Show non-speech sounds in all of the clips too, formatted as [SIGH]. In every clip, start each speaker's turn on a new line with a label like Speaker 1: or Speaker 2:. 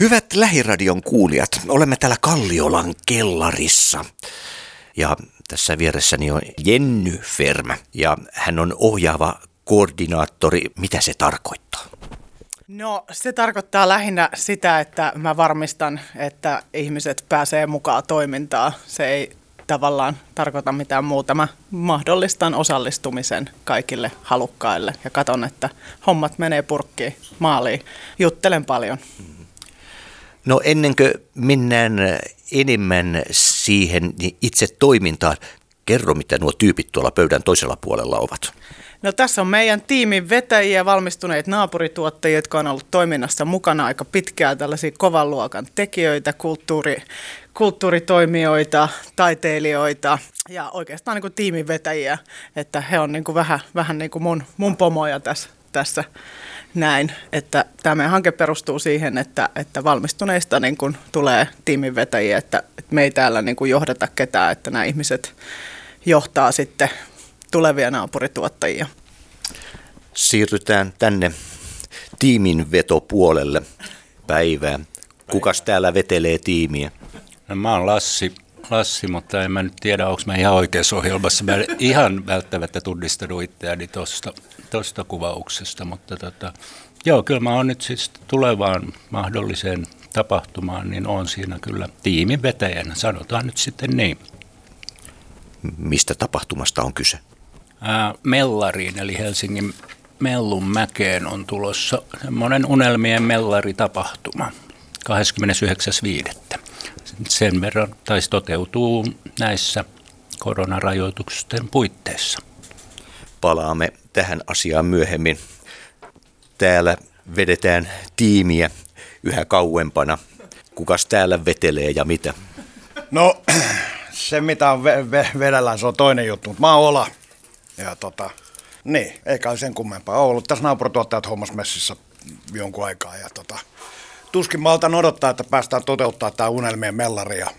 Speaker 1: Hyvät Lähiradion kuulijat, olemme täällä Kalliolan kellarissa. Ja tässä vieressäni on Jenny Fermä ja hän on ohjaava koordinaattori. Mitä se tarkoittaa?
Speaker 2: No se tarkoittaa lähinnä sitä, että mä varmistan, että ihmiset pääsee mukaan toimintaan. Se ei tavallaan tarkoita mitään muuta. Mä mahdollistan osallistumisen kaikille halukkaille ja katon, että hommat menee purkkiin maaliin. Juttelen paljon.
Speaker 1: No ennen kuin mennään enemmän siihen niin itse toimintaan, kerro mitä nuo tyypit tuolla pöydän toisella puolella ovat.
Speaker 2: No tässä on meidän tiimin vetäjiä, valmistuneet naapurituottajia, jotka on ollut toiminnassa mukana aika pitkään, tällaisia kovan luokan tekijöitä, kulttuuri, kulttuuritoimijoita, taiteilijoita ja oikeastaan niin kuin tiimin vetäjiä, että he on niin kuin vähän, vähän niin kuin mun, mun pomoja tässä, tässä näin, että tämä meidän hanke perustuu siihen, että, että valmistuneista niin kuin tulee tiimin vetäjiä, että, että me ei täällä niin kuin johdata ketään, että nämä ihmiset johtaa sitten tulevia naapurituottajia.
Speaker 1: Siirrytään tänne tiimin vetopuolelle päivää. Kukas täällä vetelee tiimiä?
Speaker 3: No, mä oon Lassi, Lassi, mutta en mä nyt tiedä, onko mä ihan oikeassa ohjelmassa. Mä ihan välttämättä tunnistanut itseäni tuosta tosta kuvauksesta, mutta tota, joo, kyllä mä oon nyt siis tulevaan mahdolliseen tapahtumaan, niin on siinä kyllä tiimin vetäjänä, sanotaan nyt sitten niin.
Speaker 1: Mistä tapahtumasta on kyse?
Speaker 3: Ää, Mellariin, eli Helsingin Mellun mäkeen on tulossa semmoinen unelmien mellaritapahtuma 29.5. Sen verran taisi toteutuu näissä koronarajoitusten puitteissa.
Speaker 1: Palaamme tähän asiaan myöhemmin. Täällä vedetään tiimiä yhä kauempana. Kukas täällä vetelee ja mitä?
Speaker 4: No, [CLEARS THROAT] se mitä on ve- ve- se on toinen juttu. Mutta mä oon Ola. Ja tota, niin, eikä sen kummempaa. Oon ollut tässä naapurituottajat hommasmessissä jonkun aikaa. Ja tota, tuskin maltan odottaa, että päästään toteuttaa tämä unelmien mellari ja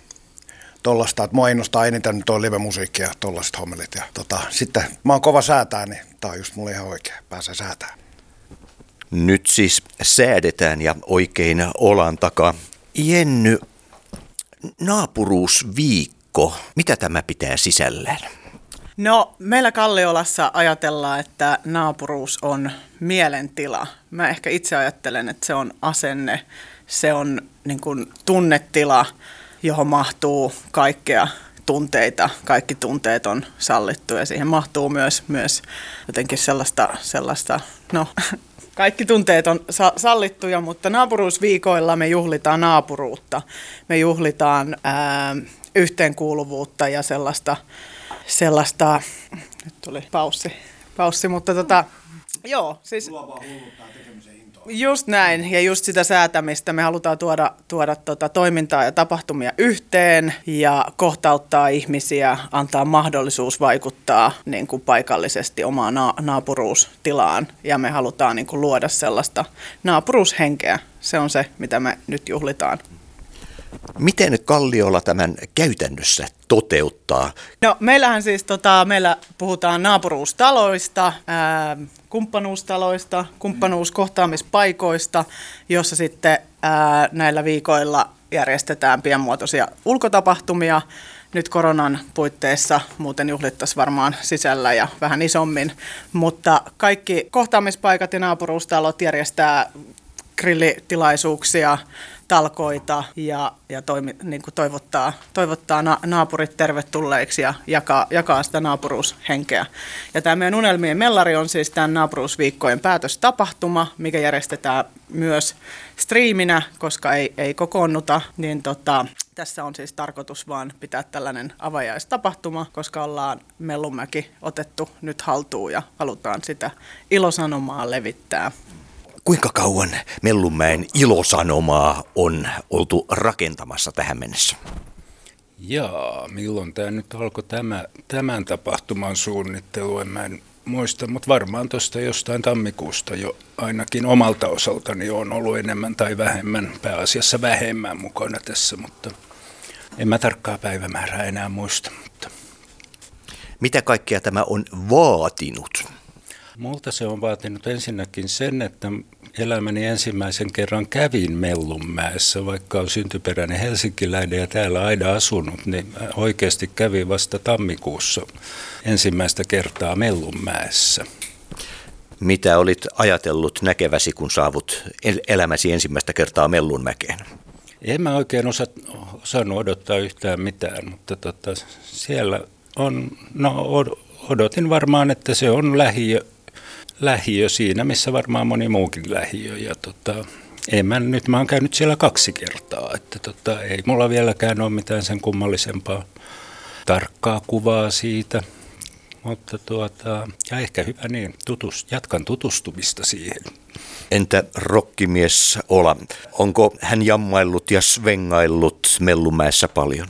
Speaker 4: tollasta, että mua innostaa eniten tuo live-musiikki ja tollaset hommelit. Ja tota, sitten mä oon kova säätää, niin tää on just mulle ihan oikein, pääsee säätää.
Speaker 1: Nyt siis säädetään ja oikein olan takaa. Jenny, naapuruusviikko, mitä tämä pitää sisällään?
Speaker 2: No, meillä Kalliolassa ajatellaan, että naapuruus on mielentila. Mä ehkä itse ajattelen, että se on asenne, se on niin kuin tunnetila, johon mahtuu kaikkea tunteita, kaikki tunteet on sallittu ja siihen mahtuu myös, myös jotenkin sellaista, sellaista no [LAUGHS] kaikki tunteet on sa- sallittuja, mutta naapuruusviikoilla me juhlitaan naapuruutta. Me juhlitaan ää, yhteenkuuluvuutta ja sellaista, sellaista, nyt tuli paussi, paussi mutta tota, joo, siis Just näin, ja just sitä säätämistä. Me halutaan tuoda, tuoda tota toimintaa ja tapahtumia yhteen ja kohtauttaa ihmisiä, antaa mahdollisuus vaikuttaa niin kuin paikallisesti omaan na- naapuruustilaan. Ja me halutaan niin kuin luoda sellaista naapuruushenkeä. Se on se, mitä me nyt juhlitaan.
Speaker 1: Miten Kalliola tämän käytännössä toteuttaa?
Speaker 2: No meillähän siis tota, meillä puhutaan naapuruustaloista, ää, kumppanuustaloista, kumppanuuskohtaamispaikoista, jossa sitten ää, näillä viikoilla järjestetään pienmuotoisia ulkotapahtumia. Nyt koronan puitteissa muuten juhlittaisiin varmaan sisällä ja vähän isommin, mutta kaikki kohtaamispaikat ja naapuruustalot järjestää grillitilaisuuksia, talkoita ja, ja toimi, niin kuin toivottaa, toivottaa na, naapurit tervetulleiksi ja jakaa, jakaa sitä naapuruushenkeä. Ja tämä meidän unelmien mellari on siis tämän naapuruusviikkojen päätöstapahtuma, mikä järjestetään myös striiminä, koska ei, ei kokoonnuta, niin tota, tässä on siis tarkoitus vaan pitää tällainen avajaistapahtuma, koska ollaan Mellunmäki otettu nyt haltuun ja halutaan sitä ilosanomaa levittää.
Speaker 1: Kuinka kauan Mellunmäen ilosanomaa on oltu rakentamassa tähän mennessä?
Speaker 3: Jaa, milloin tämä nyt alkoi tämä, tämän tapahtuman suunnittelu, en mä en muista, mutta varmaan tuosta jostain tammikuusta jo ainakin omalta osaltani on ollut enemmän tai vähemmän, pääasiassa vähemmän mukana tässä, mutta en mä tarkkaa päivämäärää enää muista. Mutta.
Speaker 1: Mitä kaikkea tämä on vaatinut?
Speaker 3: Multa se on vaatinut ensinnäkin sen, että elämäni ensimmäisen kerran kävin Mellunmäessä, vaikka on syntyperäinen helsinkiläinen ja täällä aina asunut, niin oikeasti kävin vasta tammikuussa ensimmäistä kertaa Mellunmäessä.
Speaker 1: Mitä olit ajatellut näkeväsi, kun saavut elämäsi ensimmäistä kertaa Mellunmäkeen?
Speaker 3: En mä oikein osa, osannut odottaa yhtään mitään, mutta tota, siellä on, no odotin varmaan, että se on lähiö, lähiö siinä, missä varmaan moni muukin lähiö. Ja tota, en mä, nyt mä oon käynyt siellä kaksi kertaa, että tota, ei mulla vieläkään ole mitään sen kummallisempaa tarkkaa kuvaa siitä. Mutta tuota, ja ehkä hyvä niin, tutust, jatkan tutustumista siihen.
Speaker 1: Entä rokkimies Ola, onko hän jammaillut ja svengaillut Mellumäessä paljon?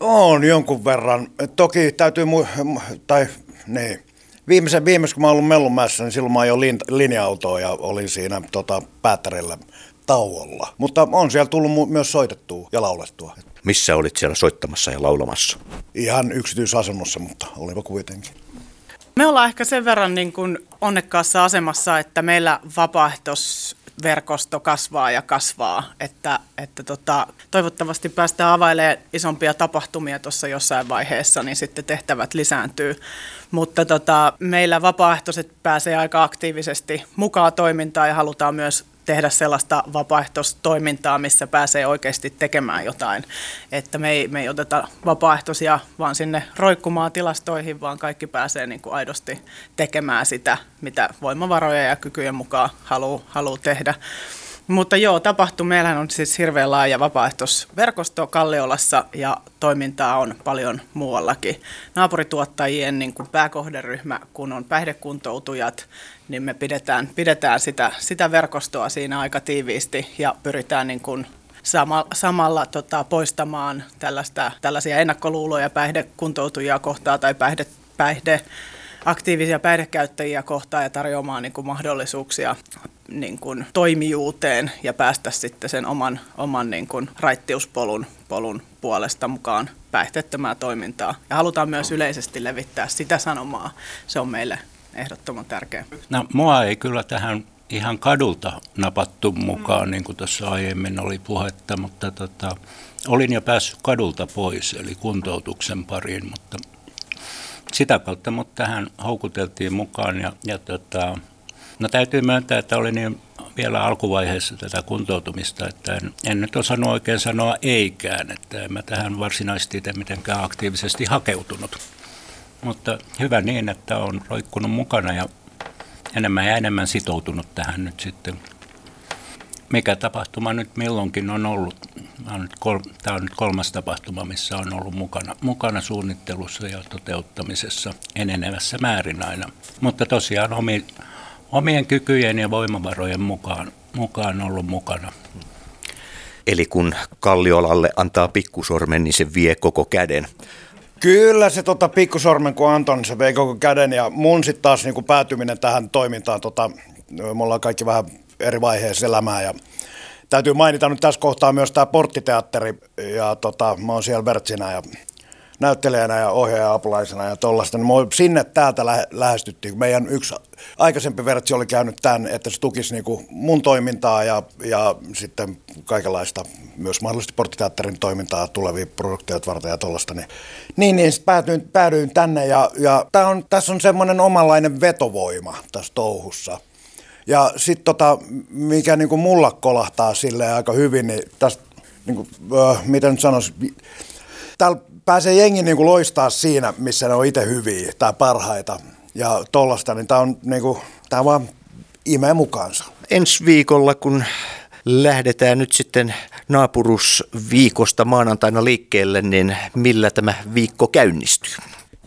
Speaker 4: On jonkun verran. Toki täytyy, mu- tai niin, viimeisen, viimeisen kun mä ollut Mellumäessä, niin silloin mä ajoin lin- linja-autoa ja olin siinä tota, päättärillä tauolla. Mutta on siellä tullut mu- myös soitettua ja laulettua.
Speaker 1: Missä olit siellä soittamassa ja laulamassa?
Speaker 4: Ihan yksityisasunnossa, mutta olipa kuitenkin.
Speaker 2: Me ollaan ehkä sen verran niin kuin onnekkaassa asemassa, että meillä vapaaehtoisverkosto kasvaa ja kasvaa, että, että tota, toivottavasti päästään availemaan isompia tapahtumia tuossa jossain vaiheessa, niin sitten tehtävät lisääntyy. Mutta tota, meillä vapaaehtoiset pääsee aika aktiivisesti mukaan toimintaan ja halutaan myös tehdä sellaista vapaaehtoistoimintaa, missä pääsee oikeasti tekemään jotain. Että me ei, me ei oteta vapaaehtoisia vaan sinne roikkumaan tilastoihin, vaan kaikki pääsee niin kuin aidosti tekemään sitä, mitä voimavaroja ja kykyjen mukaan haluaa haluu tehdä. Mutta joo, tapahtuu. Meillähän on siis hirveän laaja vapaaehtoisverkosto Kalliolassa ja toimintaa on paljon muuallakin. Naapurituottajien niin kuin pääkohderyhmä, kun on päihdekuntoutujat, niin me pidetään, pidetään sitä, sitä verkostoa siinä aika tiiviisti ja pyritään niin kuin sama, samalla tota, poistamaan tällaista, tällaisia ennakkoluuloja päihdekuntoutujia kohtaan tai päihde, päihde aktiivisia päihdekäyttäjiä kohtaan ja tarjoamaan niin kuin mahdollisuuksia niin kuin toimijuuteen ja päästä sitten sen oman, oman niin kuin raittiuspolun polun puolesta mukaan päihteettömää toimintaa. Ja halutaan myös yleisesti levittää sitä sanomaa. Se on meille ehdottoman tärkeä.
Speaker 3: No, mua ei kyllä tähän ihan kadulta napattu mukaan, mm. niin kuin tuossa aiemmin oli puhetta, mutta tota, olin jo päässyt kadulta pois, eli kuntoutuksen pariin, mutta sitä kautta mut tähän houkuteltiin mukaan ja, ja tota, no täytyy myöntää, että olin niin vielä alkuvaiheessa tätä kuntoutumista, että en, en nyt osannut oikein sanoa eikään, että en mä tähän varsinaisesti itse mitenkään aktiivisesti hakeutunut. Mutta hyvä niin, että on roikkunut mukana ja enemmän ja enemmän sitoutunut tähän nyt sitten. Mikä tapahtuma nyt milloinkin on ollut? Tämä on nyt kolmas tapahtuma, missä on ollut mukana, mukana suunnittelussa ja toteuttamisessa enenevässä määrin aina. Mutta tosiaan omi, omien kykyjen ja voimavarojen mukaan, mukaan ollut mukana.
Speaker 1: Eli kun Kalliolalle antaa pikkusormen, niin se vie koko käden.
Speaker 4: Kyllä se tota, pikkusormen kun antoi, niin se vei koko käden ja mun sitten taas niin päätyminen tähän toimintaan, tota, me ollaan kaikki vähän eri vaiheessa elämää ja täytyy mainita nyt tässä kohtaa myös tämä porttiteatteri ja tota, mä oon siellä Vertsinä ja näyttelijänä ja ohjaaja-apulaisena ja tuollaista. Niin sinne täältä lähe, lähestyttiin. Meidän yksi aikaisempi vertsi oli käynyt tämän, että se tukisi niin mun toimintaa ja, ja sitten kaikenlaista, myös mahdollisesti porttiteatterin toimintaa tulevia produktioita varten ja tuollaista. Niin, niin, niin sitten päädyin, päädyin tänne ja, ja tää on, tässä on semmoinen omanlainen vetovoima tässä touhussa. Ja sitten tota, mikä niin kuin mulla kolahtaa silleen aika hyvin, niin tästä, niin kuin, äh, mitä nyt sanoisi, täällä pääsee jengi niin kuin loistaa siinä, missä ne on itse hyviä tai parhaita ja tollasta, niin tämä on niin kuin, tää vaan imee mukaansa.
Speaker 1: Ensi viikolla, kun lähdetään nyt sitten naapurusviikosta maanantaina liikkeelle, niin millä tämä viikko käynnistyy?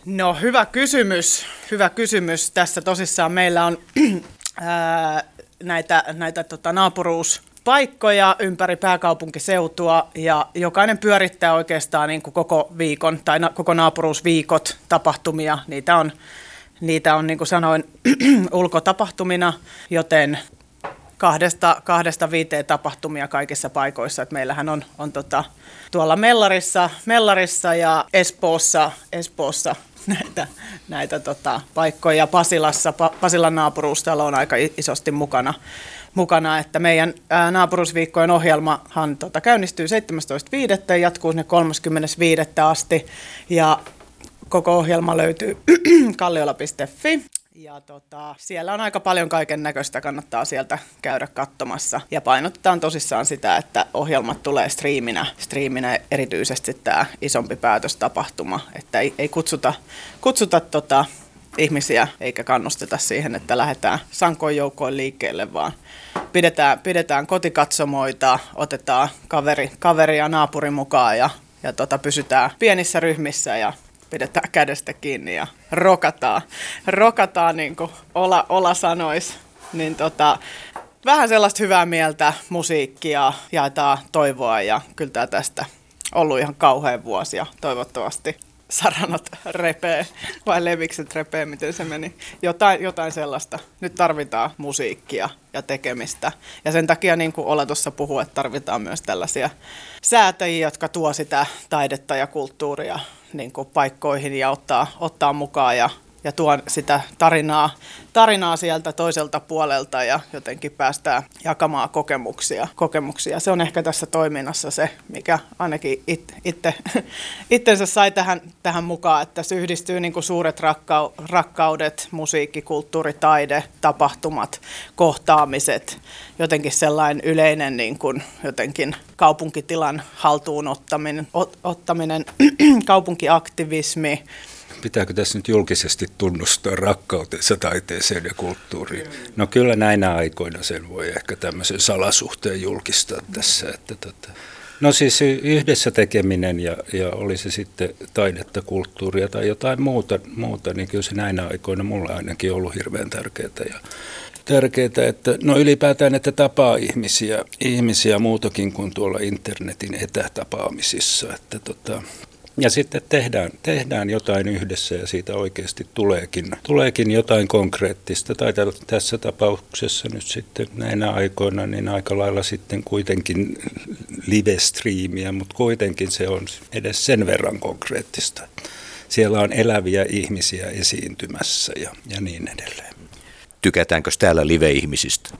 Speaker 2: No hyvä kysymys, hyvä kysymys. Tässä tosissaan meillä on [CLEARS THROAT] ää, näitä, näitä tota, naapuruus paikkoja ympäri pääkaupunkiseutua ja jokainen pyörittää oikeastaan niin kuin koko viikon tai na- koko naapuruusviikot tapahtumia. Niitä on, niitä on niin kuin sanoin [CLEARS THROAT] ulkotapahtumina, joten kahdesta, kahdesta viiteen tapahtumia kaikissa paikoissa. Et meillähän on, on tota, tuolla Mellarissa, Mellarissa ja Espoossa, Espoossa [LAUGHS] näitä, näitä tota, paikkoja. Pasilassa, pa, Pasilan naapuruustalo on aika isosti mukana, mukana, että meidän naapurusviikkojen ohjelmahan tota, käynnistyy 17.5. ja jatkuu sinne 35. asti ja koko ohjelma löytyy [CLEARS THROAT] kalliola.fi ja tota, siellä on aika paljon kaiken näköistä, kannattaa sieltä käydä katsomassa. Ja painotetaan tosissaan sitä, että ohjelmat tulee striiminä, striiminä erityisesti tämä isompi päätöstapahtuma, että ei, ei kutsuta, kutsuta tota, ihmisiä eikä kannusteta siihen, että lähdetään sankoin joukkoon liikkeelle, vaan pidetään, pidetään kotikatsomoita, otetaan kaveri, kaveri ja naapuri mukaan ja, ja tota, pysytään pienissä ryhmissä ja pidetään kädestä kiinni ja rokataan, rokataan niin kuin Ola, Ola sanoisi. Niin tota, vähän sellaista hyvää mieltä, musiikkia, jaetaan toivoa ja kyllä tämä tästä ollut ihan kauhean vuosi ja toivottavasti saranat repee vai levikset repee, miten se meni. Jotain, jotain sellaista. Nyt tarvitaan musiikkia ja tekemistä. Ja sen takia, niin kuin Ola tuossa puhuu, että tarvitaan myös tällaisia säätäjiä, jotka tuo sitä taidetta ja kulttuuria niin kuin paikkoihin ja ottaa, ottaa mukaan ja ja tuon sitä tarinaa, tarinaa sieltä toiselta puolelta ja jotenkin päästään jakamaan kokemuksia. kokemuksia. Se on ehkä tässä toiminnassa se, mikä ainakin it, itse, [LAUGHS] itsensä sai tähän, tähän mukaan, että se yhdistyy niin kuin suuret rakkau, rakkaudet, musiikki, kulttuuri, taide, tapahtumat, kohtaamiset, jotenkin sellainen yleinen niin kuin jotenkin kaupunkitilan haltuun ottaminen, ottaminen [CLEARS THROAT] kaupunkiaktivismi,
Speaker 3: pitääkö tässä nyt julkisesti tunnustaa rakkautensa taiteeseen ja kulttuuriin? No kyllä näinä aikoina sen voi ehkä tämmöisen salasuhteen julkistaa tässä. Että tota. No siis yhdessä tekeminen ja, ja oli se sitten taidetta, kulttuuria tai jotain muuta, muuta, niin kyllä se näinä aikoina mulle ainakin ollut hirveän tärkeää. Ja tärkeää, että no ylipäätään, että tapaa ihmisiä, ihmisiä muutakin kuin tuolla internetin etätapaamisissa. Että tota, ja sitten tehdään, tehdään jotain yhdessä ja siitä oikeasti tuleekin, tuleekin jotain konkreettista. Tai tässä tapauksessa nyt sitten näinä aikoina niin aika lailla sitten kuitenkin live-striimiä, mutta kuitenkin se on edes sen verran konkreettista. Siellä on eläviä ihmisiä esiintymässä ja, ja niin edelleen.
Speaker 1: Tykätäänkö täällä live-ihmisistä?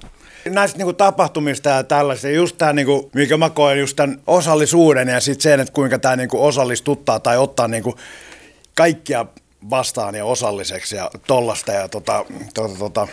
Speaker 4: Näistä niinku tapahtumista ja tällaista, just tämä, niinku, mikä mä koen, just tämän osallisuuden ja sitten sen, että kuinka tämä niinku osallistuttaa tai ottaa niinku kaikkia vastaan ja osalliseksi ja tollasta ja tota, tota, tota,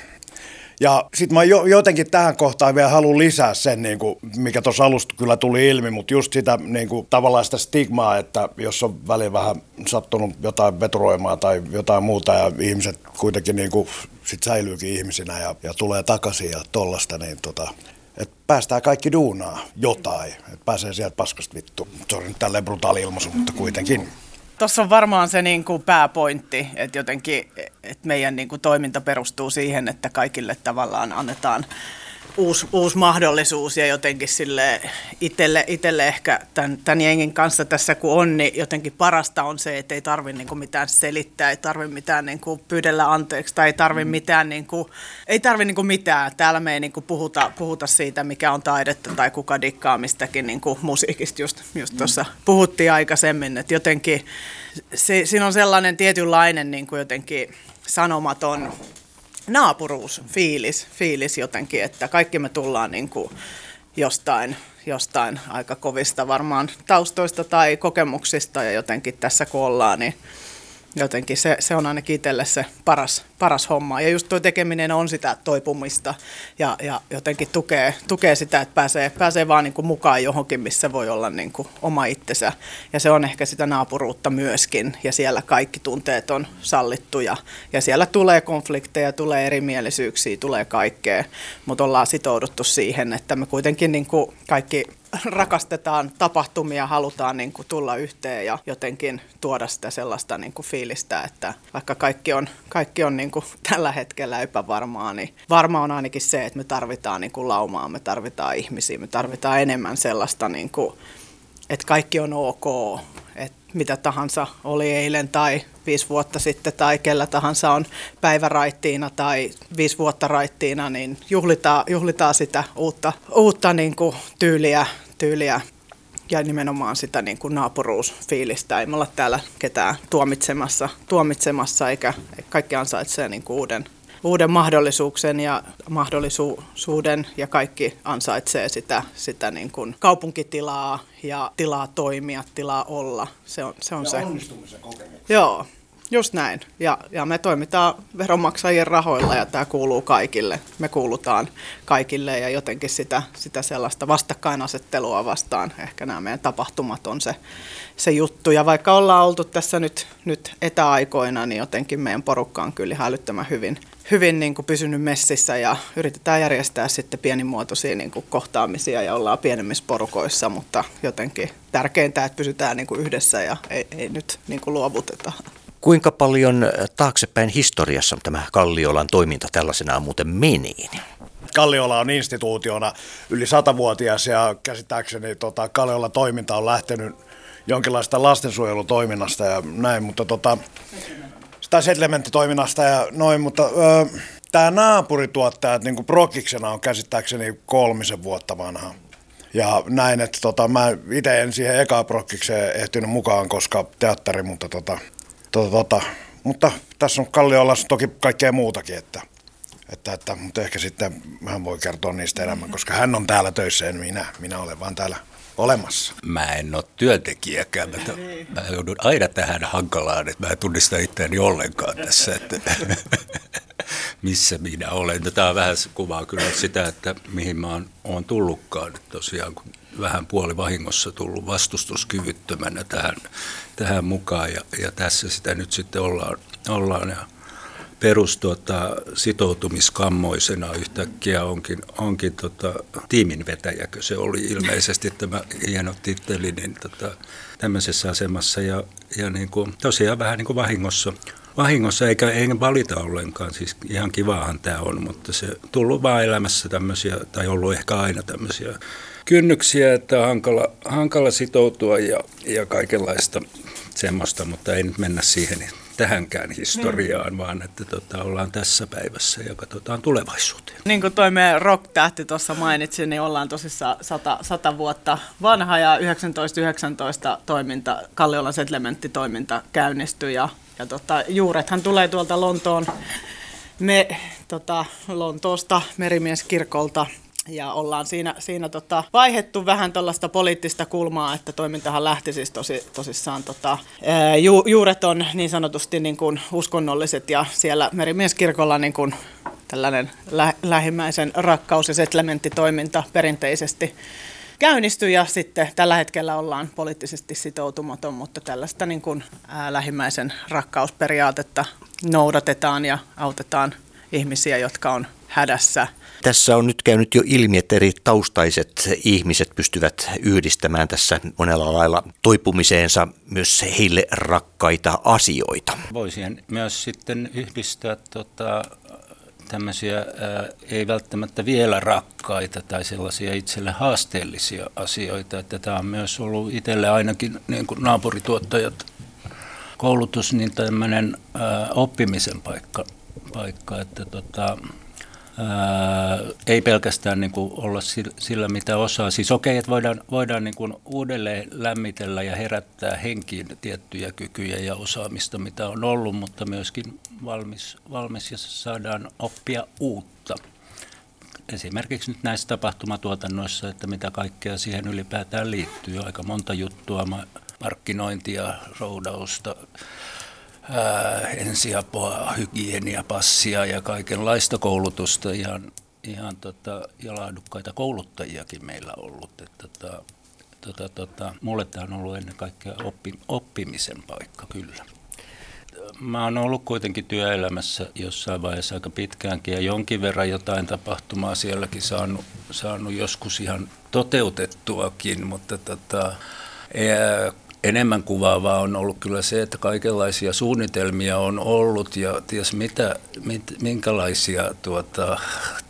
Speaker 4: ja sitten mä jo, jotenkin tähän kohtaan vielä haluan lisää sen, niin kuin, mikä tuossa alusta kyllä tuli ilmi, mutta just sitä niin kuin, tavallaan sitä stigmaa, että jos on väliin vähän sattunut jotain veturoimaa tai jotain muuta ja ihmiset kuitenkin niin kuin, sit säilyykin ihmisinä ja, ja tulee takaisin ja tollasta, niin tota, että päästään kaikki duunaa jotain, että pääsee sieltä paskasta vittu. Se on nyt tälleen brutaali ilmaisu, mutta kuitenkin.
Speaker 2: Tuossa on varmaan se niin kuin pääpointti, että jotenkin että meidän niin kuin toiminta perustuu siihen, että kaikille tavallaan annetaan uusi, uusi mahdollisuus ja jotenkin sille itselle, itselle ehkä tämän, tämän jengin kanssa tässä kun on, niin jotenkin parasta on se, että ei tarvitse niin mitään selittää, ei tarvitse mitään niin kuin pyydellä anteeksi tai ei tarvitse mm. mitään, niin kuin, ei tarvi niin kuin mitään. Täällä me ei niin kuin puhuta, puhuta siitä, mikä on taidetta tai kuka dikkaa mistäkin niin kuin musiikista, just, just tuossa puhuttiin aikaisemmin, että jotenkin se, siinä on sellainen tietynlainen niin kuin jotenkin sanomaton naapuruus, fiilis, fiilis jotenkin, että kaikki me tullaan niin kuin jostain, jostain aika kovista varmaan taustoista tai kokemuksista ja jotenkin tässä kun ollaan, niin jotenkin se, se on ainakin itselle se paras, paras homma. Ja just tuo tekeminen on sitä toipumista ja, ja jotenkin tukee, tukee sitä, että pääsee, pääsee vaan niin kuin mukaan johonkin, missä voi olla niin kuin oma itsensä. Ja se on ehkä sitä naapuruutta myöskin ja siellä kaikki tunteet on sallittuja. Ja siellä tulee konflikteja, tulee erimielisyyksiä, tulee kaikkea, mutta ollaan sitouduttu siihen, että me kuitenkin niin kuin kaikki rakastetaan tapahtumia, halutaan niin kuin tulla yhteen ja jotenkin tuoda sitä sellaista niin kuin fiilistä, että vaikka kaikki on, kaikki on niin kuin tällä hetkellä epävarmaa, niin varma on ainakin se, että me tarvitaan niin kuin laumaa, me tarvitaan ihmisiä, me tarvitaan enemmän sellaista, niin kuin, että kaikki on ok, että mitä tahansa oli eilen tai viisi vuotta sitten tai kellä tahansa on päivä raittiina tai viisi vuotta raittiina, niin juhlitaan, juhlitaan sitä uutta, uutta niin kuin tyyliä, tyyliä ja nimenomaan sitä niin kuin naapuruusfiilistä. Ei me olla täällä ketään tuomitsemassa, tuomitsemassa eikä kaikki ansaitsee niin kuin uuden, uuden mahdollisuuksen ja mahdollisuuden ja kaikki ansaitsee sitä, sitä niin kuin kaupunkitilaa ja tilaa toimia, tilaa olla. Se on se. On ja se.
Speaker 4: onnistumisen kokemus.
Speaker 2: Joo, Just näin. Ja, ja me toimitaan veronmaksajien rahoilla ja tämä kuuluu kaikille. Me kuulutaan kaikille ja jotenkin sitä, sitä sellaista vastakkainasettelua vastaan. Ehkä nämä meidän tapahtumat on se, se juttu. Ja vaikka ollaan oltu tässä nyt, nyt etäaikoina, niin jotenkin meidän porukka on kyllä hälyttömän hyvin, hyvin niin kuin pysynyt messissä ja yritetään järjestää sitten pienimuotoisia niin kuin kohtaamisia ja ollaan pienemmissä porukoissa, mutta jotenkin tärkeintä, että pysytään niin kuin yhdessä ja ei, ei nyt niin kuin luovuteta.
Speaker 1: Kuinka paljon taaksepäin historiassa tämä Kalliolan toiminta tällaisenaan muuten meni?
Speaker 4: Kalliola on instituutiona yli satavuotias ja käsittääkseni tota, Kalliolan toiminta on lähtenyt jonkinlaista lastensuojelutoiminnasta ja näin, mutta tota, sitä settlementtitoiminnasta ja noin, mutta öö, tämä naapurituottaja niin Prokiksena on käsittääkseni kolmisen vuotta vanha. Ja näin, että tota, mä itse en siihen eka Prokkikseen ehtinyt mukaan, koska teatteri, mutta tota, tota, tota, mutta tässä on Kalliolla toki kaikkea muutakin, että, että, että, mutta ehkä sitten hän voi kertoa niistä enemmän, koska hän on täällä töissä, en minä. Minä olen vaan täällä olemassa.
Speaker 3: Mä en ole työntekijäkään. Mä, mä joudun aina tähän hankalaan, että mä en tunnista itseäni ollenkaan tässä, että [LAUGHS] missä minä olen. Tämä on vähän kuvaa kyllä sitä, että mihin mä oon, oon tullutkaan. Tosiaan kun vähän puoli vahingossa tullut vastustuskyvyttömänä tähän, tähän mukaan ja, ja tässä sitä nyt sitten ollaan. ollaan ja perus tuota, sitoutumiskammoisena yhtäkkiä onkin, onkin tota, tiimin vetäjäkö se oli ilmeisesti tämä hieno titteli niin tota, tämmöisessä asemassa ja, ja niin kuin, tosiaan vähän niin kuin vahingossa vahingossa, eikä, eikä valita ollenkaan. Siis ihan kivaahan tämä on, mutta se tullut vaan elämässä tämmöisiä, tai ollut ehkä aina tämmöisiä kynnyksiä, että on hankala, hankala sitoutua ja, ja kaikenlaista semmoista, mutta ei nyt mennä siihen tähänkään historiaan, mm. vaan että tota, ollaan tässä päivässä ja katsotaan tulevaisuuteen.
Speaker 2: Niin kuin toi meidän rock-tähti tuossa mainitsi, niin ollaan tosissaan sata, sata vuotta vanha ja 1919 toiminta, Kalliolan settlementtitoiminta käynnistyi ja, ja tota, juurethan tulee tuolta Lontoon, me, tota, Lontoosta merimieskirkolta ja ollaan siinä, siinä tota, vaihettu vähän tällaista poliittista kulmaa, että toimintahan lähti siis tosi, tosissaan, tota, ju, juuret on niin sanotusti niin kuin uskonnolliset ja siellä merimieskirkolla niin kuin tällainen lä, lähimmäisen rakkaus- ja settlementtitoiminta perinteisesti käynnistyi ja sitten tällä hetkellä ollaan poliittisesti sitoutumaton, mutta tällaista niin kuin, ää, lähimmäisen rakkausperiaatetta noudatetaan ja autetaan ihmisiä, jotka on hädässä.
Speaker 1: Tässä on nyt käynyt jo ilmi, että eri taustaiset ihmiset pystyvät yhdistämään tässä monella lailla toipumiseensa myös heille rakkaita asioita.
Speaker 3: Voisin myös sitten yhdistää tota, tämmöisiä ää, ei välttämättä vielä rakkaita tai sellaisia itselle haasteellisia asioita. Että tämä on myös ollut itselle ainakin niin kuin naapurituottajat koulutus, niin tämmöinen ää, oppimisen paikka, paikka että tota, ei pelkästään niin kuin olla sillä, mitä osaa. Siis okei, okay, että voidaan, voidaan niin kuin uudelleen lämmitellä ja herättää henkiin tiettyjä kykyjä ja osaamista, mitä on ollut, mutta myöskin valmis, valmis ja saadaan oppia uutta. Esimerkiksi nyt näissä tapahtumatuotannoissa, että mitä kaikkea siihen ylipäätään liittyy. Aika monta juttua, markkinointia, roudausta, ensiapua, hygieniapassia ja kaikenlaista koulutusta. Ihan, ihan tota, ja laadukkaita kouluttajiakin meillä ollut. Että, tota, tota, tota, mulle tämä on ollut ennen kaikkea oppi, oppimisen paikka kyllä. Mä oon ollut kuitenkin työelämässä jossain vaiheessa aika pitkäänkin ja jonkin verran jotain tapahtumaa sielläkin saanut, saanut joskus ihan toteutettuakin, mutta tota, enemmän kuvaavaa on ollut kyllä se, että kaikenlaisia suunnitelmia on ollut ja ties mitä, mit, minkälaisia tuota,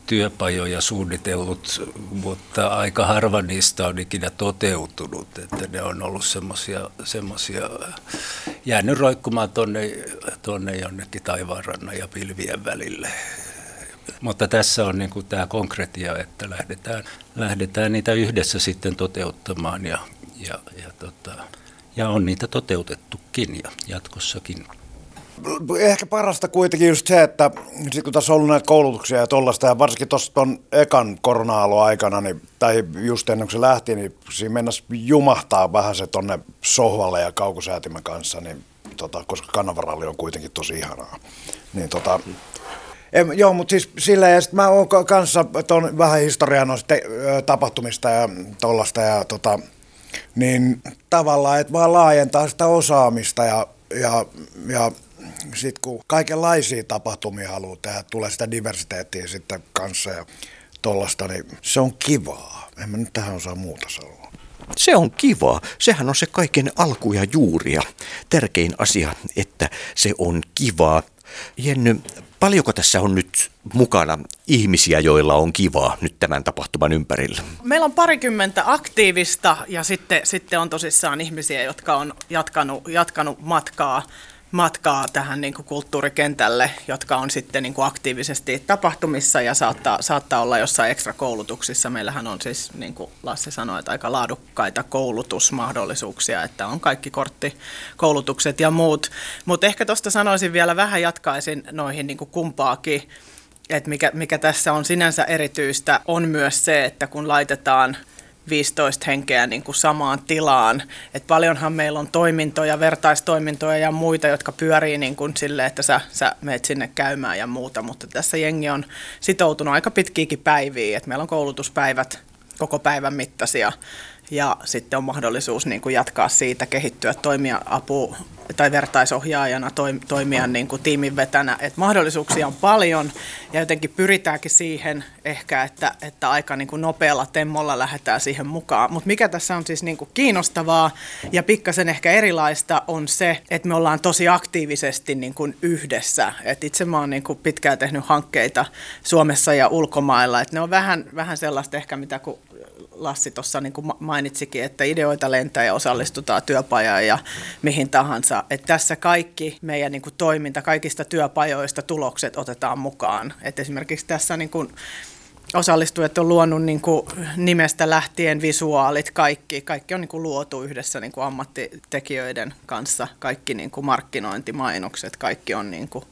Speaker 3: työpajoja suunnitellut, mutta aika harva niistä on ikinä toteutunut, että ne on ollut semmoisia, jäänyt roikkumaan tuonne, tuonne jonnekin taivaanrannan ja pilvien välille. Mutta tässä on niin tämä konkretia, että lähdetään, lähdetään niitä yhdessä sitten toteuttamaan ja, ja, ja tota, ja on niitä toteutettukin ja jatkossakin.
Speaker 4: ehkä parasta kuitenkin just se, että sit kun tässä on ollut näitä koulutuksia ja tollaista, ja varsinkin tuossa tuon ekan korona aikana, niin, tai just ennen kuin se lähti, niin siinä mennessä jumahtaa vähän se tonne sohvalle ja kaukosäätimen kanssa, niin tota, koska kanavaralli on kuitenkin tosi ihanaa. Niin tota, en, joo, mutta siis silleen, ja mä oon kanssa ton vähän historiaa noista tapahtumista ja tollasta, ja tota, niin tavallaan, että vaan laajentaa sitä osaamista ja, ja, ja sitten kun kaikenlaisia tapahtumia haluaa tehdä, tulee sitä diversiteettiä sitten kanssa ja tollasta, niin se on kivaa. En mä nyt tähän osaa muuta sanoa.
Speaker 1: Se on kivaa. Sehän on se kaiken alku ja juuria. Tärkein asia, että se on kivaa. Jenny, paljonko tässä on nyt mukana ihmisiä, joilla on kivaa nyt tämän tapahtuman ympärillä?
Speaker 2: Meillä on parikymmentä aktiivista ja sitten, sitten on tosissaan ihmisiä, jotka on jatkanut, jatkanut matkaa matkaa tähän niin kuin kulttuurikentälle, jotka on sitten niin kuin aktiivisesti tapahtumissa ja saattaa, saattaa olla jossain ekstra koulutuksissa. Meillähän on siis, niin kuin Lassi sanoi, että aika laadukkaita koulutusmahdollisuuksia, että on kaikki korttikoulutukset ja muut. Mutta ehkä tuosta sanoisin vielä vähän jatkaisin noihin niin kuin kumpaakin, että mikä, mikä tässä on sinänsä erityistä, on myös se, että kun laitetaan – 15 henkeä niin kuin samaan tilaan. Et paljonhan meillä on toimintoja, vertaistoimintoja ja muita, jotka pyörii niin kuin sille, että sä, sä meet sinne käymään ja muuta, mutta tässä jengi on sitoutunut aika pitkiäkin päiviä, että meillä on koulutuspäivät koko päivän mittaisia ja sitten on mahdollisuus niin kuin jatkaa siitä, kehittyä, toimia apu tai vertaisohjaajana, toimia niin kuin tiimin vetänä. Et mahdollisuuksia on paljon ja jotenkin pyritäänkin siihen ehkä, että, että aika niin kuin nopealla temmolla lähdetään siihen mukaan. Mutta mikä tässä on siis niin kuin kiinnostavaa ja pikkasen ehkä erilaista on se, että me ollaan tosi aktiivisesti niin kuin yhdessä. Et itse mä oon niin kuin pitkään tehnyt hankkeita Suomessa ja ulkomailla. Et ne on vähän, vähän sellaista ehkä, mitä kun Lassi tuossa niin mainitsikin, että ideoita lentää ja osallistutaan työpajaan ja mihin tahansa. Että tässä kaikki meidän niin kuin toiminta, kaikista työpajoista tulokset otetaan mukaan. Et esimerkiksi tässä niin kuin osallistujat on luonut niin kuin nimestä lähtien visuaalit, kaikki, kaikki on niin kuin luotu yhdessä niin kuin ammattitekijöiden kanssa, kaikki niin kuin markkinointimainokset, kaikki on niin kuin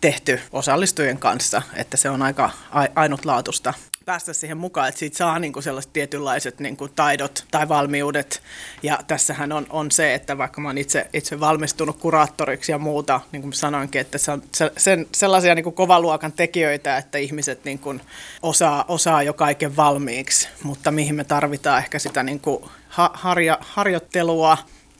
Speaker 2: tehty osallistujien kanssa, että se on aika ainutlaatuista päästä siihen mukaan, että siitä saa niin kuin sellaiset tietynlaiset niin kuin taidot tai valmiudet. Ja tässähän on, on se, että vaikka mä oon itse, itse valmistunut kuraattoriksi ja muuta, niin kuin sanoinkin, että se on se, sen, sellaisia niin kuin kovaluokan tekijöitä, että ihmiset niin kuin osaa, osaa jo kaiken valmiiksi, mutta mihin me tarvitaan ehkä sitä niin kuin harja, harjoittelua,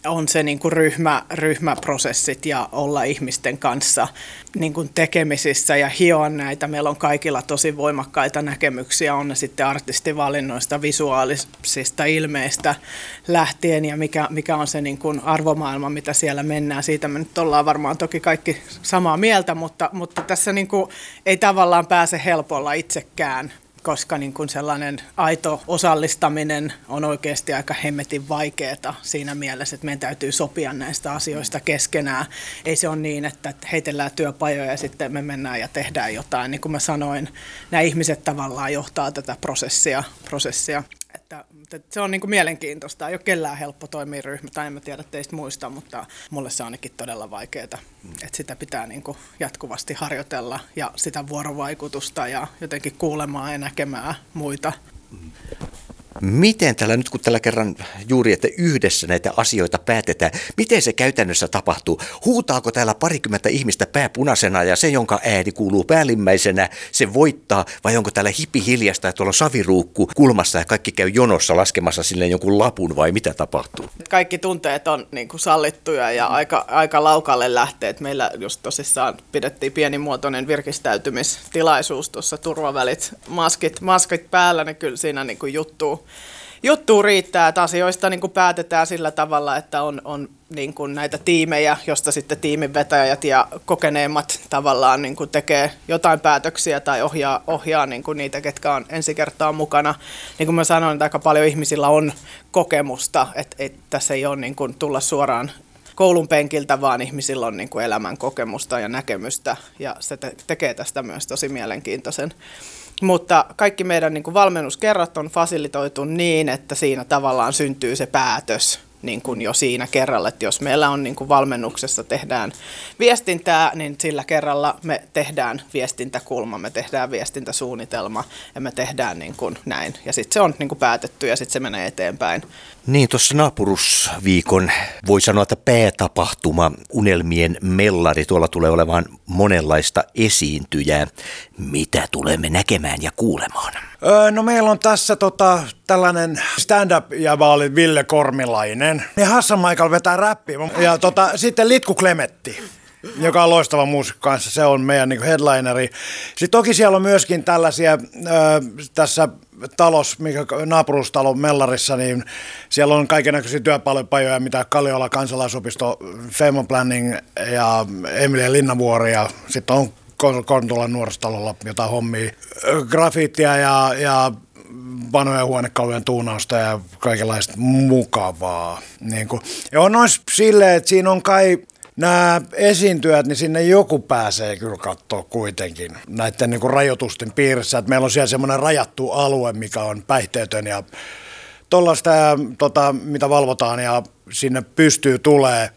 Speaker 2: on se niin kuin ryhmä, ryhmäprosessit ja olla ihmisten kanssa niin kuin tekemisissä ja hioa näitä. Meillä on kaikilla tosi voimakkaita näkemyksiä, on ne sitten artistivalinnoista, visuaalisista ilmeistä lähtien ja mikä, mikä on se niin kuin arvomaailma, mitä siellä mennään. Siitä me nyt ollaan varmaan toki kaikki samaa mieltä, mutta, mutta tässä niin kuin ei tavallaan pääse helpolla itsekään koska niin kuin sellainen aito osallistaminen on oikeasti aika hemmetin vaikeaa siinä mielessä, että meidän täytyy sopia näistä asioista keskenään. Ei se ole niin, että heitellään työpajoja ja sitten me mennään ja tehdään jotain. Niin kuin mä sanoin, nämä ihmiset tavallaan johtaa tätä prosessia. prosessia. Että, että se on niin kuin mielenkiintoista. Ei ole kellään helppo toimia ryhmä, tai en mä tiedä teistä muista, mutta mulle se on ainakin todella vaikeaa. Että sitä pitää niin kuin jatkuvasti harjoitella ja sitä vuorovaikutusta ja jotenkin kuulemaan ja näkemään muita.
Speaker 1: Miten tällä nyt, kun tällä kerran juuri, että yhdessä näitä asioita päätetään, miten se käytännössä tapahtuu? Huutaako täällä parikymmentä ihmistä pääpunaisena ja se, jonka ääni kuuluu päällimmäisenä, se voittaa? Vai onko täällä hipi hiljasta ja tuolla on saviruukku kulmassa ja kaikki käy jonossa laskemassa sille jonkun lapun vai mitä tapahtuu?
Speaker 2: Kaikki tunteet on niin kuin sallittuja ja aika, aika laukalle lähtee. Meillä just tosissaan pidettiin pienimuotoinen virkistäytymistilaisuus tuossa turvavälit, maskit, maskit päällä, niin kyllä siinä niin kuin juttuu juttu riittää, että asioista niin kuin päätetään sillä tavalla, että on, on niin kuin näitä tiimejä, josta sitten tiimin vetäjät ja kokeneemmat tavallaan niin kuin tekee jotain päätöksiä tai ohjaa, ohjaa niin kuin niitä, ketkä on ensi kertaa mukana. Niin kuin mä sanoin, että aika paljon ihmisillä on kokemusta, että, että tässä ei ole niin kuin tulla suoraan koulun penkiltä, vaan ihmisillä on niin kuin elämän kokemusta ja näkemystä ja se te- tekee tästä myös tosi mielenkiintoisen. Mutta kaikki meidän niin kuin valmennuskerrat on fasilitoitu niin, että siinä tavallaan syntyy se päätös niin kuin jo siinä kerralla, että jos meillä on niin kuin valmennuksessa tehdään viestintää, niin sillä kerralla me tehdään viestintäkulma, me tehdään viestintäsuunnitelma ja me tehdään niin kuin näin. Ja sitten se on niin kuin päätetty ja sitten se menee eteenpäin.
Speaker 1: Niin, tuossa naapurusviikon voi sanoa, että päätapahtuma, unelmien mellari, tuolla tulee olemaan monenlaista esiintyjää. Mitä tulemme näkemään ja kuulemaan?
Speaker 4: Öö, no meillä on tässä tota, tällainen stand-up ja vaali Ville Kormilainen. Ja Hassan Michael vetää räppiä. Ja tota, sitten Litku Klemetti joka on loistava muusikko kanssa. Se on meidän niin headlineri. Sitten toki siellä on myöskin tällaisia ö, tässä talos, mikä naapurustalo Mellarissa, niin siellä on kaikenlaisia työpalvelupajoja, mitä Kalliola kansalaisopisto, Family Planning ja Emilia Linnavuori ja sitten on Kontulan nuoristalolla jotain hommia, grafiittia ja, ja vanhojen huonekalujen tuunausta ja kaikenlaista mukavaa. Niin kuin. Ja on noin silleen, että siinä on kai nämä esiintyjät, niin sinne joku pääsee kyllä katsoa kuitenkin näiden niin kuin rajoitusten piirissä. Että meillä on siellä semmoinen rajattu alue, mikä on päihteetön ja tuollaista, tota, mitä valvotaan ja sinne pystyy tulee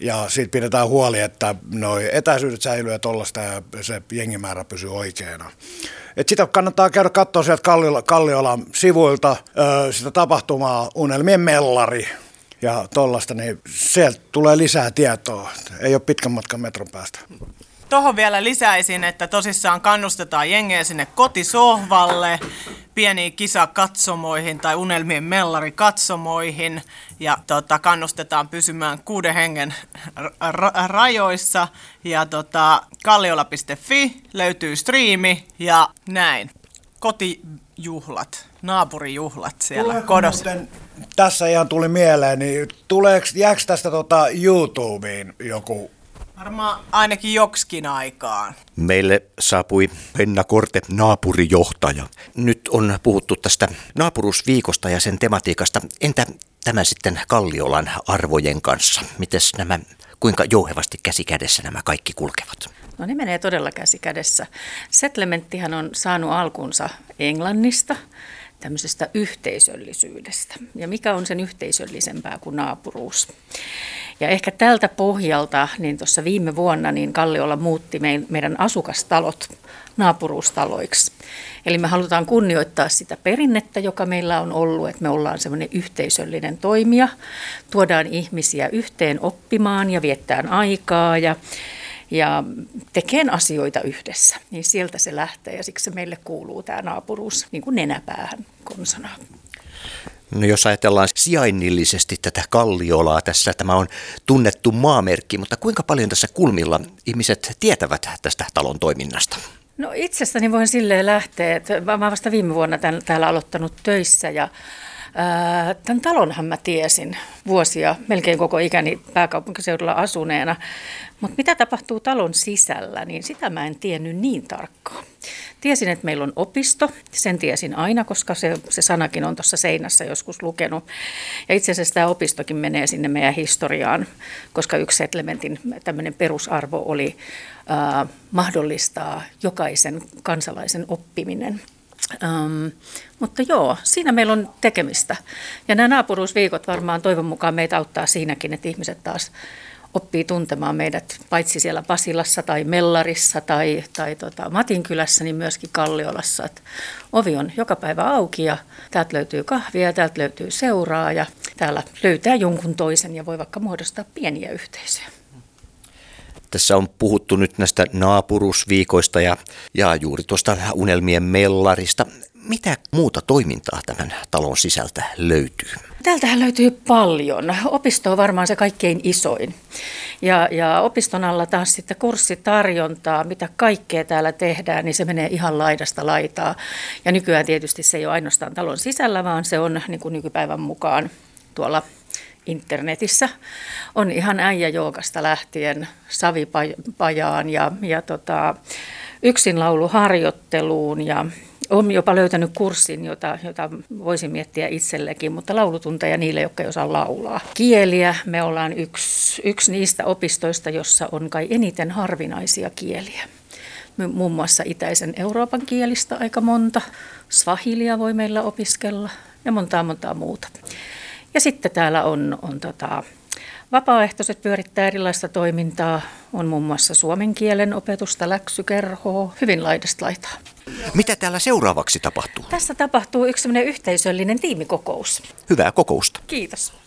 Speaker 4: ja siitä pidetään huoli, että noi etäisyydet säilyy ja tuollaista ja se jengimäärä pysyy oikeana. Et sitä kannattaa käydä katsoa sieltä Kalliola, Kalliolan sivuilta sitä tapahtumaa Unelmien mellari ja tollasta, niin sieltä tulee lisää tietoa. Ei ole pitkän matkan metron päästä.
Speaker 2: Tuohon vielä lisäisin, että tosissaan kannustetaan jengeä sinne kotisohvalle, pieniin kisakatsomoihin tai unelmien mellari katsomoihin ja tota, kannustetaan pysymään kuuden hengen ra- rajoissa ja tota, kalliola.fi löytyy striimi ja näin. Kotijuhlat, naapurijuhlat siellä
Speaker 4: Tuleeko
Speaker 2: kodossa.
Speaker 4: muuten- tässä ihan tuli mieleen, niin tuleeko, jääkö tästä tota YouTubeen joku
Speaker 2: Varmaan ainakin joksikin aikaan.
Speaker 1: Meille saapui Penna Korte, naapurijohtaja. Nyt on puhuttu tästä naapurusviikosta ja sen tematiikasta. Entä tämä sitten Kalliolan arvojen kanssa? Mites nämä, kuinka jouhevasti käsi kädessä nämä kaikki kulkevat?
Speaker 5: No ne menee todella käsi kädessä. Settlementtihän on saanut alkunsa Englannista, tämmöisestä yhteisöllisyydestä. Ja mikä on sen yhteisöllisempää kuin naapuruus? Ja ehkä tältä pohjalta, niin tuossa viime vuonna, niin Kalliolla muutti meidän asukastalot naapuruustaloiksi. Eli me halutaan kunnioittaa sitä perinnettä, joka meillä on ollut, että me ollaan semmoinen yhteisöllinen toimija, tuodaan ihmisiä yhteen oppimaan ja viettään aikaa ja ja tekeen asioita yhdessä, niin sieltä se lähtee ja siksi se meille kuuluu tämä naapuruus niin kuin nenäpäähän konsana.
Speaker 1: No jos ajatellaan sijainnillisesti tätä Kalliolaa tässä, tämä on tunnettu maamerkki, mutta kuinka paljon tässä kulmilla ihmiset tietävät tästä talon toiminnasta?
Speaker 5: No itsestäni voin silleen lähteä, että mä vasta viime vuonna tämän, täällä aloittanut töissä ja ää, Tämän talonhan mä tiesin vuosia, melkein koko ikäni pääkaupunkiseudulla asuneena, mutta mitä tapahtuu talon sisällä, niin sitä mä en tiennyt niin tarkkaan. Tiesin, että meillä on opisto, sen tiesin aina, koska se, se sanakin on tuossa seinässä joskus lukenut. Ja itse asiassa tämä opistokin menee sinne meidän historiaan, koska yksi settlementin tämmöinen perusarvo oli äh, mahdollistaa jokaisen kansalaisen oppiminen. Um, mutta joo, siinä meillä on tekemistä. Ja nämä naapuruusviikot varmaan toivon mukaan meitä auttaa siinäkin, että ihmiset taas oppii tuntemaan meidät paitsi siellä Pasilassa tai Mellarissa tai, tai tota Matinkylässä, niin myöskin Kalliolassa. Et ovi on joka päivä auki ja täältä löytyy kahvia, täältä löytyy seuraa ja täällä löytää jonkun toisen ja voi vaikka muodostaa pieniä yhteisöjä.
Speaker 1: Tässä on puhuttu nyt näistä naapurusviikoista ja, ja juuri tuosta unelmien mellarista. Mitä muuta toimintaa tämän talon sisältä löytyy?
Speaker 5: Täältähän löytyy paljon. Opisto on varmaan se kaikkein isoin. Ja, ja opiston alla taas sitten kurssitarjontaa, mitä kaikkea täällä tehdään, niin se menee ihan laidasta laitaa. Ja nykyään tietysti se ei ole ainoastaan talon sisällä, vaan se on niin kuin nykypäivän mukaan tuolla internetissä. On ihan äijäjookasta lähtien savipajaan ja, ja tota, yksinlauluharjoitteluun ja olen jopa löytänyt kurssin, jota, jota voisin miettiä itsellekin, mutta laulutunteja niille, jotka ei osaa laulaa. Kieliä, me ollaan yksi, yksi niistä opistoista, jossa on kai eniten harvinaisia kieliä. Muun muassa itäisen Euroopan kielistä aika monta. Swahilia voi meillä opiskella ja montaa montaa muuta. Ja sitten täällä on, on tota, vapaaehtoiset pyörittää erilaista toimintaa. On muun muassa suomen kielen opetusta, läksykerhoa, hyvin laidasta laitaa.
Speaker 1: Mitä täällä seuraavaksi tapahtuu?
Speaker 5: Tässä tapahtuu yksi yhteisöllinen tiimikokous.
Speaker 1: Hyvää kokousta.
Speaker 5: Kiitos.